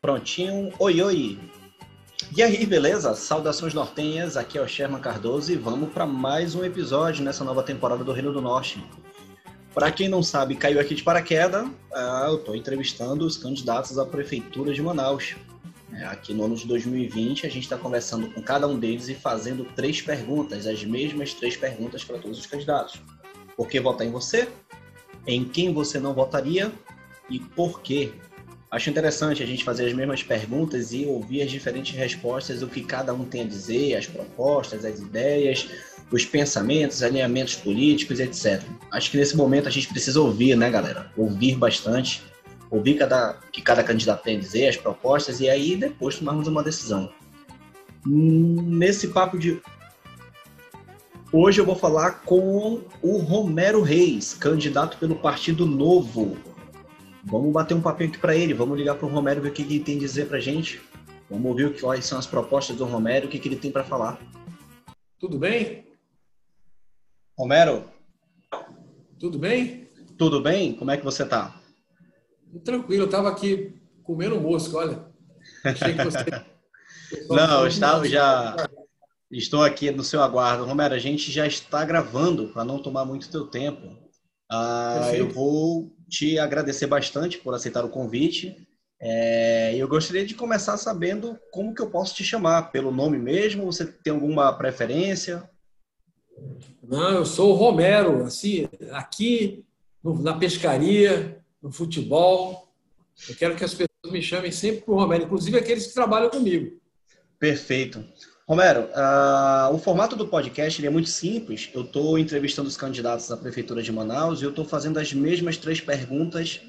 Prontinho, oi oi. E aí, beleza? Saudações nortenhas, aqui é o Sherman Cardoso e vamos para mais um episódio nessa nova temporada do Reino do Norte. Para quem não sabe, caiu aqui de paraquedas, ah, eu estou entrevistando os candidatos à Prefeitura de Manaus. É, aqui no ano de 2020, a gente está conversando com cada um deles e fazendo três perguntas, as mesmas três perguntas para todos os candidatos. Por que votar em você? Em quem você não votaria? E por quê? Acho interessante a gente fazer as mesmas perguntas e ouvir as diferentes respostas, o que cada um tem a dizer, as propostas, as ideias, os pensamentos, alinhamentos políticos, etc. Acho que nesse momento a gente precisa ouvir, né, galera? Ouvir bastante, ouvir cada, o que cada candidato tem a dizer, as propostas, e aí depois tomarmos uma decisão. Nesse papo de. Hoje eu vou falar com o Romero Reis, candidato pelo Partido Novo, Vamos bater um papinho aqui para ele, vamos ligar para o Romero ver o que ele tem a dizer para gente. Vamos ouvir quais são as propostas do Romero, o que, que ele tem para falar. Tudo bem? Romero? Tudo bem? Tudo bem? Como é que você está? Tranquilo, eu estava aqui comendo mosca, olha. Achei que você... Não, eu estava já... Estou aqui no seu aguardo. Romero, a gente já está gravando para não tomar muito teu tempo. Ah, eu vou te agradecer bastante por aceitar o convite. É, eu gostaria de começar sabendo como que eu posso te chamar, pelo nome mesmo? Você tem alguma preferência? Não, eu sou o Romero, assim, aqui no, na pescaria, no futebol. Eu quero que as pessoas me chamem sempre por Romero, inclusive aqueles que trabalham comigo. Perfeito. Romero, uh, o formato do podcast é muito simples. Eu estou entrevistando os candidatos à Prefeitura de Manaus e eu estou fazendo as mesmas três perguntas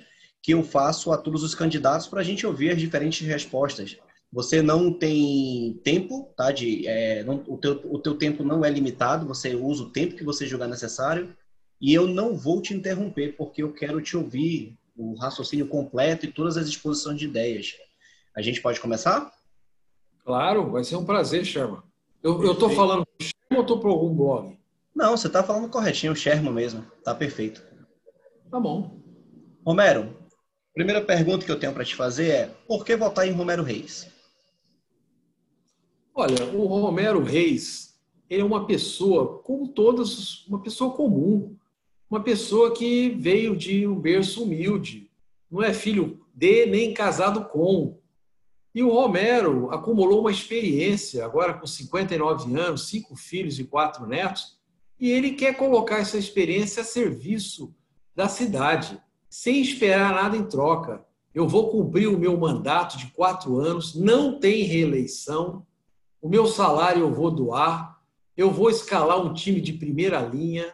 que eu faço a todos os candidatos para a gente ouvir as diferentes respostas. Você não tem tempo, tá? De, é, não, o, teu, o teu tempo não é limitado, você usa o tempo que você julgar necessário e eu não vou te interromper porque eu quero te ouvir o raciocínio completo e todas as exposições de ideias. A gente pode começar? Claro, vai ser um prazer, Sherman. Eu estou falando com o Sherman ou estou para algum blog? Não, você está falando corretinho, o Sherman mesmo. Tá perfeito. Tá bom. Romero, primeira pergunta que eu tenho para te fazer é: por que votar em Romero Reis? Olha, o Romero Reis é uma pessoa, como todas, uma pessoa comum, uma pessoa que veio de um berço humilde, não é filho de nem casado com, e o Romero acumulou uma experiência, agora com 59 anos, cinco filhos e quatro netos, e ele quer colocar essa experiência a serviço da cidade, sem esperar nada em troca. Eu vou cumprir o meu mandato de quatro anos, não tem reeleição, o meu salário eu vou doar, eu vou escalar um time de primeira linha,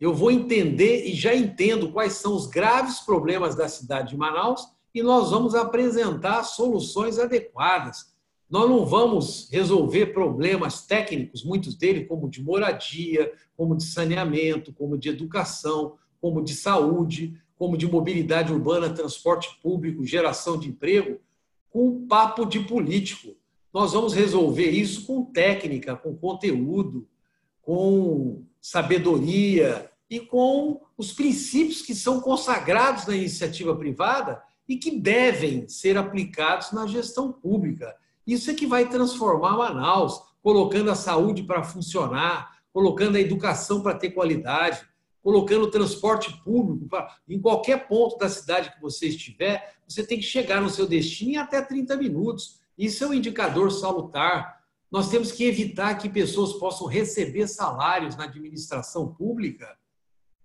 eu vou entender e já entendo quais são os graves problemas da cidade de Manaus e nós vamos apresentar soluções adequadas. Nós não vamos resolver problemas técnicos, muitos deles, como de moradia, como de saneamento, como de educação, como de saúde, como de mobilidade urbana, transporte público, geração de emprego, com papo de político. Nós vamos resolver isso com técnica, com conteúdo, com sabedoria e com os princípios que são consagrados na iniciativa privada e que devem ser aplicados na gestão pública. Isso é que vai transformar Manaus, colocando a saúde para funcionar, colocando a educação para ter qualidade, colocando o transporte público pra, em qualquer ponto da cidade que você estiver, você tem que chegar no seu destino em até 30 minutos. Isso é um indicador salutar. Nós temos que evitar que pessoas possam receber salários na administração pública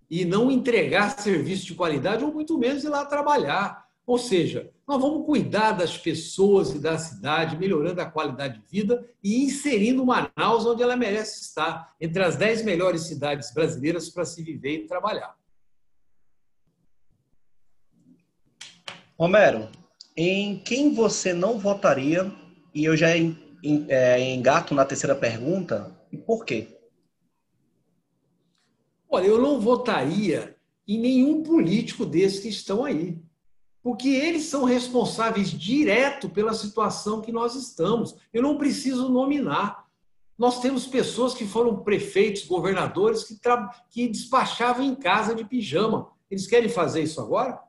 e não entregar serviço de qualidade, ou muito menos ir lá trabalhar. Ou seja, nós vamos cuidar das pessoas e da cidade, melhorando a qualidade de vida e inserindo Manaus onde ela merece estar, entre as dez melhores cidades brasileiras para se viver e trabalhar. Romero, em quem você não votaria, e eu já é, engato na terceira pergunta, e por quê? Olha, eu não votaria em nenhum político desses que estão aí porque eles são responsáveis direto pela situação que nós estamos. Eu não preciso nominar. Nós temos pessoas que foram prefeitos, governadores, que, que despachavam em casa de pijama. Eles querem fazer isso agora?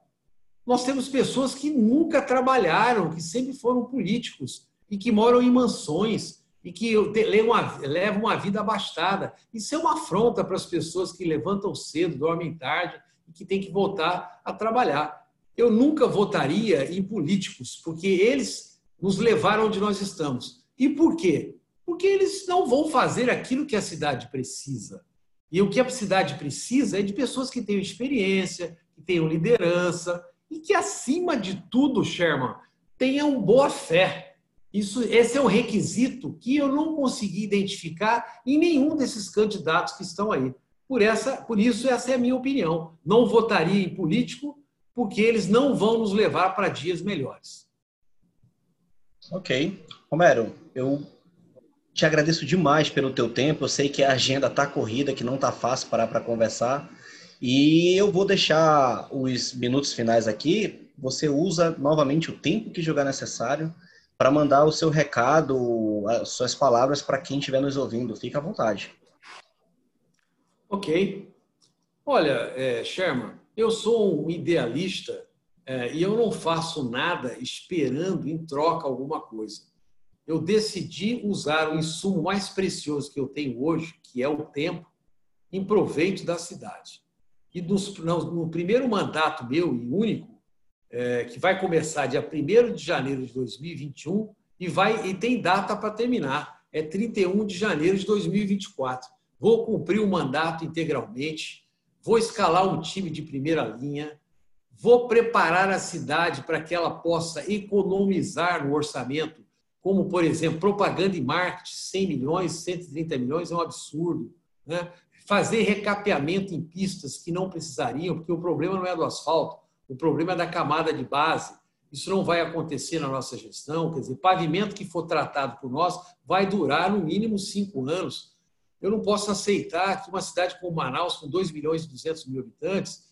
Nós temos pessoas que nunca trabalharam, que sempre foram políticos e que moram em mansões e que levam uma vida abastada. Isso é uma afronta para as pessoas que levantam cedo, dormem tarde e que têm que voltar a trabalhar. Eu nunca votaria em políticos, porque eles nos levaram onde nós estamos. E por quê? Porque eles não vão fazer aquilo que a cidade precisa. E o que a cidade precisa é de pessoas que tenham experiência, que tenham liderança e que, acima de tudo, Sherman, tenham boa fé. Isso, esse é um requisito que eu não consegui identificar em nenhum desses candidatos que estão aí. Por, essa, por isso, essa é a minha opinião. Não votaria em político porque eles não vão nos levar para dias melhores. Ok. Romero, eu te agradeço demais pelo teu tempo. Eu sei que a agenda está corrida, que não está fácil parar para conversar. E eu vou deixar os minutos finais aqui. Você usa novamente o tempo que julgar necessário para mandar o seu recado, as suas palavras para quem estiver nos ouvindo. Fique à vontade. Ok. Olha, é, Sherman, eu sou um idealista é, e eu não faço nada esperando em troca alguma coisa eu decidi usar o insumo mais precioso que eu tenho hoje, que é o tempo, em proveito da cidade. E nos, no, primeiro mandato meu e único, é, que vai começar dia 1 de janeiro de 2021 e, vai, e tem data para terminar, é 31 de janeiro de 2024. Vou cumprir o mandato integralmente, vou escalar um time de primeira linha, vou preparar a cidade para que ela possa economizar no orçamento como, por exemplo, propaganda e marketing, 100 milhões, 130 milhões, é um absurdo. Né? Fazer recapeamento em pistas que não precisariam, porque o problema não é do asfalto, o problema é da camada de base. Isso não vai acontecer na nossa gestão. Quer dizer, pavimento que for tratado por nós vai durar no mínimo cinco anos. Eu não posso aceitar que uma cidade como Manaus, com 2 milhões e 200 mil habitantes,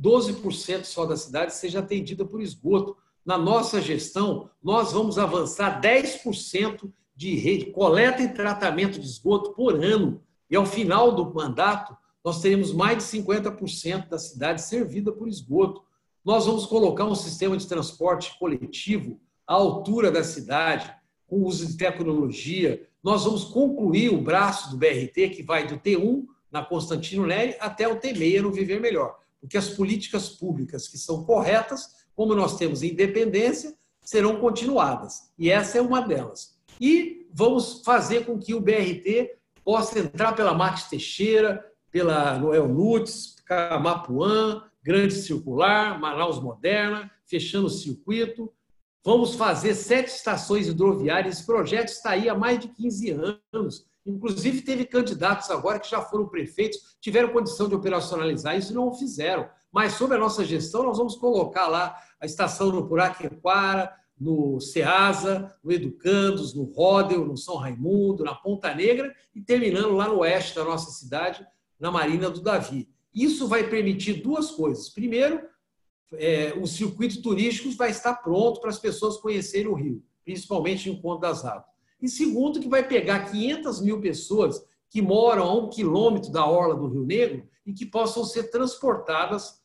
12% só da cidade seja atendida por esgoto na nossa gestão, nós vamos avançar 10% de rede, coleta e tratamento de esgoto por ano. E ao final do mandato, nós teremos mais de 50% da cidade servida por esgoto. Nós vamos colocar um sistema de transporte coletivo à altura da cidade, com uso de tecnologia. Nós vamos concluir o braço do BRT, que vai do T1, na Constantino Neri, até o T6 no Viver Melhor. Porque as políticas públicas que são corretas como nós temos independência, serão continuadas. E essa é uma delas. E vamos fazer com que o BRT possa entrar pela Max Teixeira, pela Noel Lutz, Camapuã, Grande Circular, Manaus Moderna, fechando o circuito. Vamos fazer sete estações hidroviárias. Esse projeto está aí há mais de 15 anos. Inclusive, teve candidatos agora que já foram prefeitos, tiveram condição de operacionalizar isso e não o fizeram. Mas, sob a nossa gestão, nós vamos colocar lá a estação no Puraquequara, no Ceasa, no Educandos, no Rodel, no São Raimundo, na Ponta Negra e terminando lá no oeste da nossa cidade, na Marina do Davi. Isso vai permitir duas coisas. Primeiro, é, o circuito turístico vai estar pronto para as pessoas conhecerem o Rio, principalmente em Encontro das Águas. E segundo, que vai pegar 500 mil pessoas que moram a um quilômetro da orla do Rio Negro e que possam ser transportadas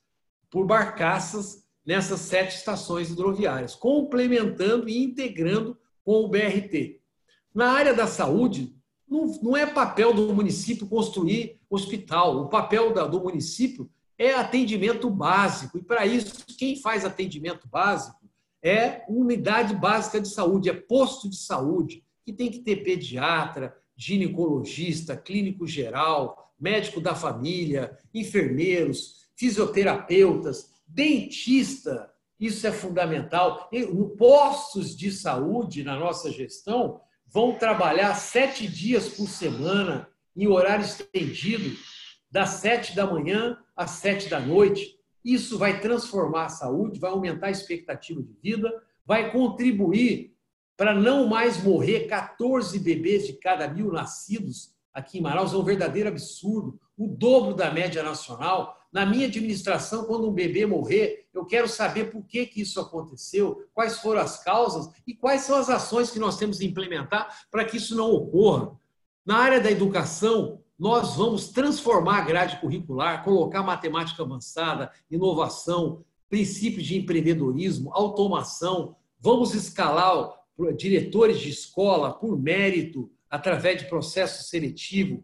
por barcaças nessas sete estações hidroviárias, complementando e integrando com o BRT. Na área da saúde, não, é papel do município construir hospital, o papel do município é atendimento básico, e para isso, quem faz atendimento básico é unidade básica de saúde, é posto de saúde, que tem que ter pediatra, ginecologista, clínico geral, médico da família, enfermeiros, fisioterapeutas, dentista, isso é fundamental. E postos de saúde na nossa gestão vão trabalhar sete dias por semana em horário estendido, das sete da manhã às sete da noite. Isso vai transformar a saúde, vai aumentar a expectativa de vida, vai contribuir para não mais morrer 14 bebês de cada mil nascidos aqui em Manaus. É um verdadeiro absurdo, o dobro da média nacional. Na minha administração, quando um bebê morrer, eu quero saber por que, que isso aconteceu, quais foram as causas e quais são as ações que nós temos que implementar para que isso não ocorra. Na área da educação, nós vamos transformar a grade curricular, colocar matemática avançada, inovação, princípios de empreendedorismo, automação. Vamos escalar diretores de escola por mérito, através de processo seletivo,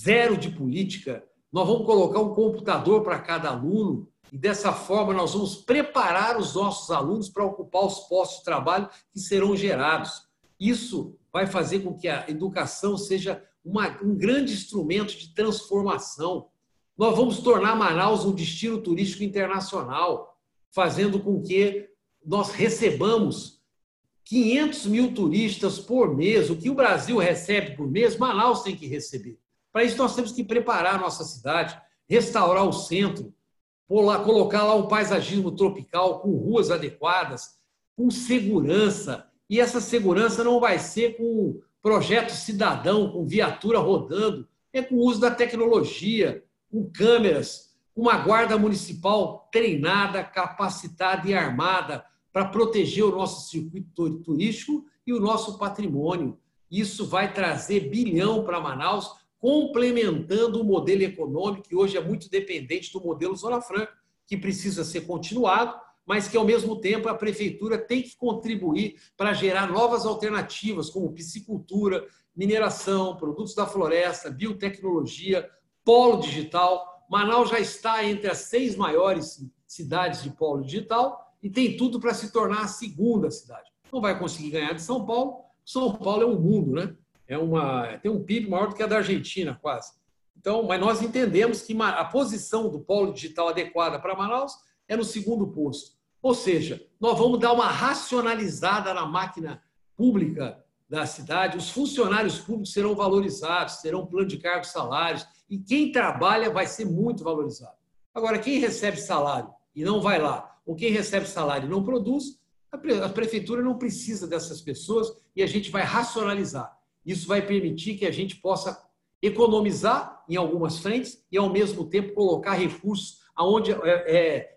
zero de política. Nós vamos colocar um computador para cada aluno e dessa forma nós vamos preparar os nossos alunos para ocupar os postos de trabalho que serão gerados. Isso vai fazer com que a educação seja uma, um grande instrumento de transformação. Nós vamos tornar Manaus um destino turístico internacional, fazendo com que nós recebamos 500 mil turistas por mês. O que o Brasil recebe por mês, Manaus tem que receber. Para isso, nós temos que preparar a nossa cidade, restaurar o centro, colocar lá um paisagismo tropical com ruas adequadas, com segurança. E essa segurança não vai ser com projeto cidadão, com viatura rodando, é com o uso da tecnologia, com câmeras, uma guarda municipal treinada, capacitada e armada para proteger o nosso circuito turístico e o nosso patrimônio. Isso vai trazer bilhão para Manaus, complementando o modelo econômico que hoje é muito dependente do modelo Zona Franca, que precisa ser continuado, mas que ao mesmo tempo a prefeitura tem que contribuir para gerar novas alternativas, como piscicultura, mineração, produtos da floresta, biotecnologia, polo digital. Manaus já está entre as seis maiores cidades de polo digital e tem tudo para se tornar a segunda cidade. Não vai conseguir ganhar de São Paulo. São Paulo é um mundo, né? É uma, tem um PIB maior do que a da Argentina, quase. Então, mas nós entendemos que a posição do polo digital adequada para Manaus é no segundo posto. Ou seja, nós vamos dar uma racionalizada na máquina pública da cidade, os funcionários públicos serão valorizados, terão plano de cargos, salários, e quem trabalha vai ser muito valorizado. Agora, quem recebe salário e não vai lá, ou quem recebe salário e não produz, a prefeitura não precisa dessas pessoas e a gente vai racionalizar. Isso vai permitir que a gente possa economizar em algumas frentes e, ao mesmo tempo, colocar recursos aonde é, é,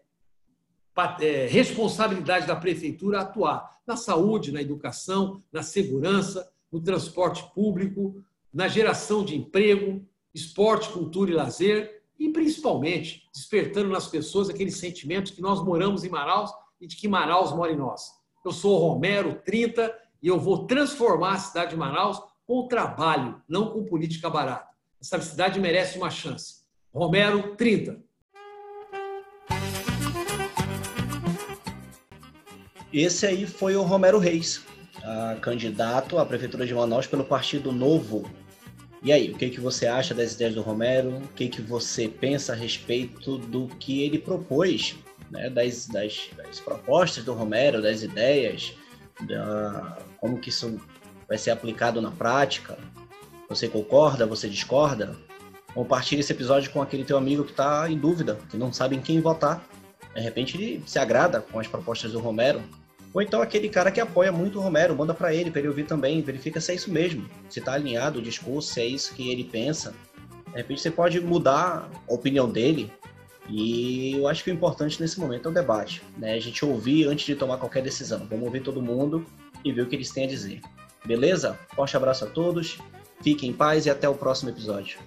responsabilidade da prefeitura atuar na saúde, na educação, na segurança, no transporte público, na geração de emprego, esporte, cultura e lazer e, principalmente, despertando nas pessoas aquele sentimento que nós moramos em Manaus e de que Manaus mora em nós. Eu sou o Romero 30 e eu vou transformar a cidade de Manaus com trabalho, não com política barata. Essa cidade merece uma chance. Romero 30. Esse aí foi o Romero Reis, candidato à Prefeitura de Manaus pelo Partido Novo. E aí, o que, que você acha das ideias do Romero? O que, que você pensa a respeito do que ele propôs, né? das, das, das propostas do Romero, das ideias, da, como que isso vai ser aplicado na prática? Você concorda? Você discorda? Compartilhe esse episódio com aquele teu amigo que está em dúvida, que não sabe em quem votar. De repente ele se agrada com as propostas do Romero. Ou então aquele cara que apoia muito o Romero, manda para ele, para ele ouvir também, verifica se é isso mesmo, se está alinhado o discurso, se é isso que ele pensa. De repente você pode mudar a opinião dele. E eu acho que o importante nesse momento é o debate, né? A gente ouvir antes de tomar qualquer decisão. Vamos ouvir todo mundo e ver o que eles têm a dizer. Beleza? Forte abraço a todos, fiquem em paz e até o próximo episódio.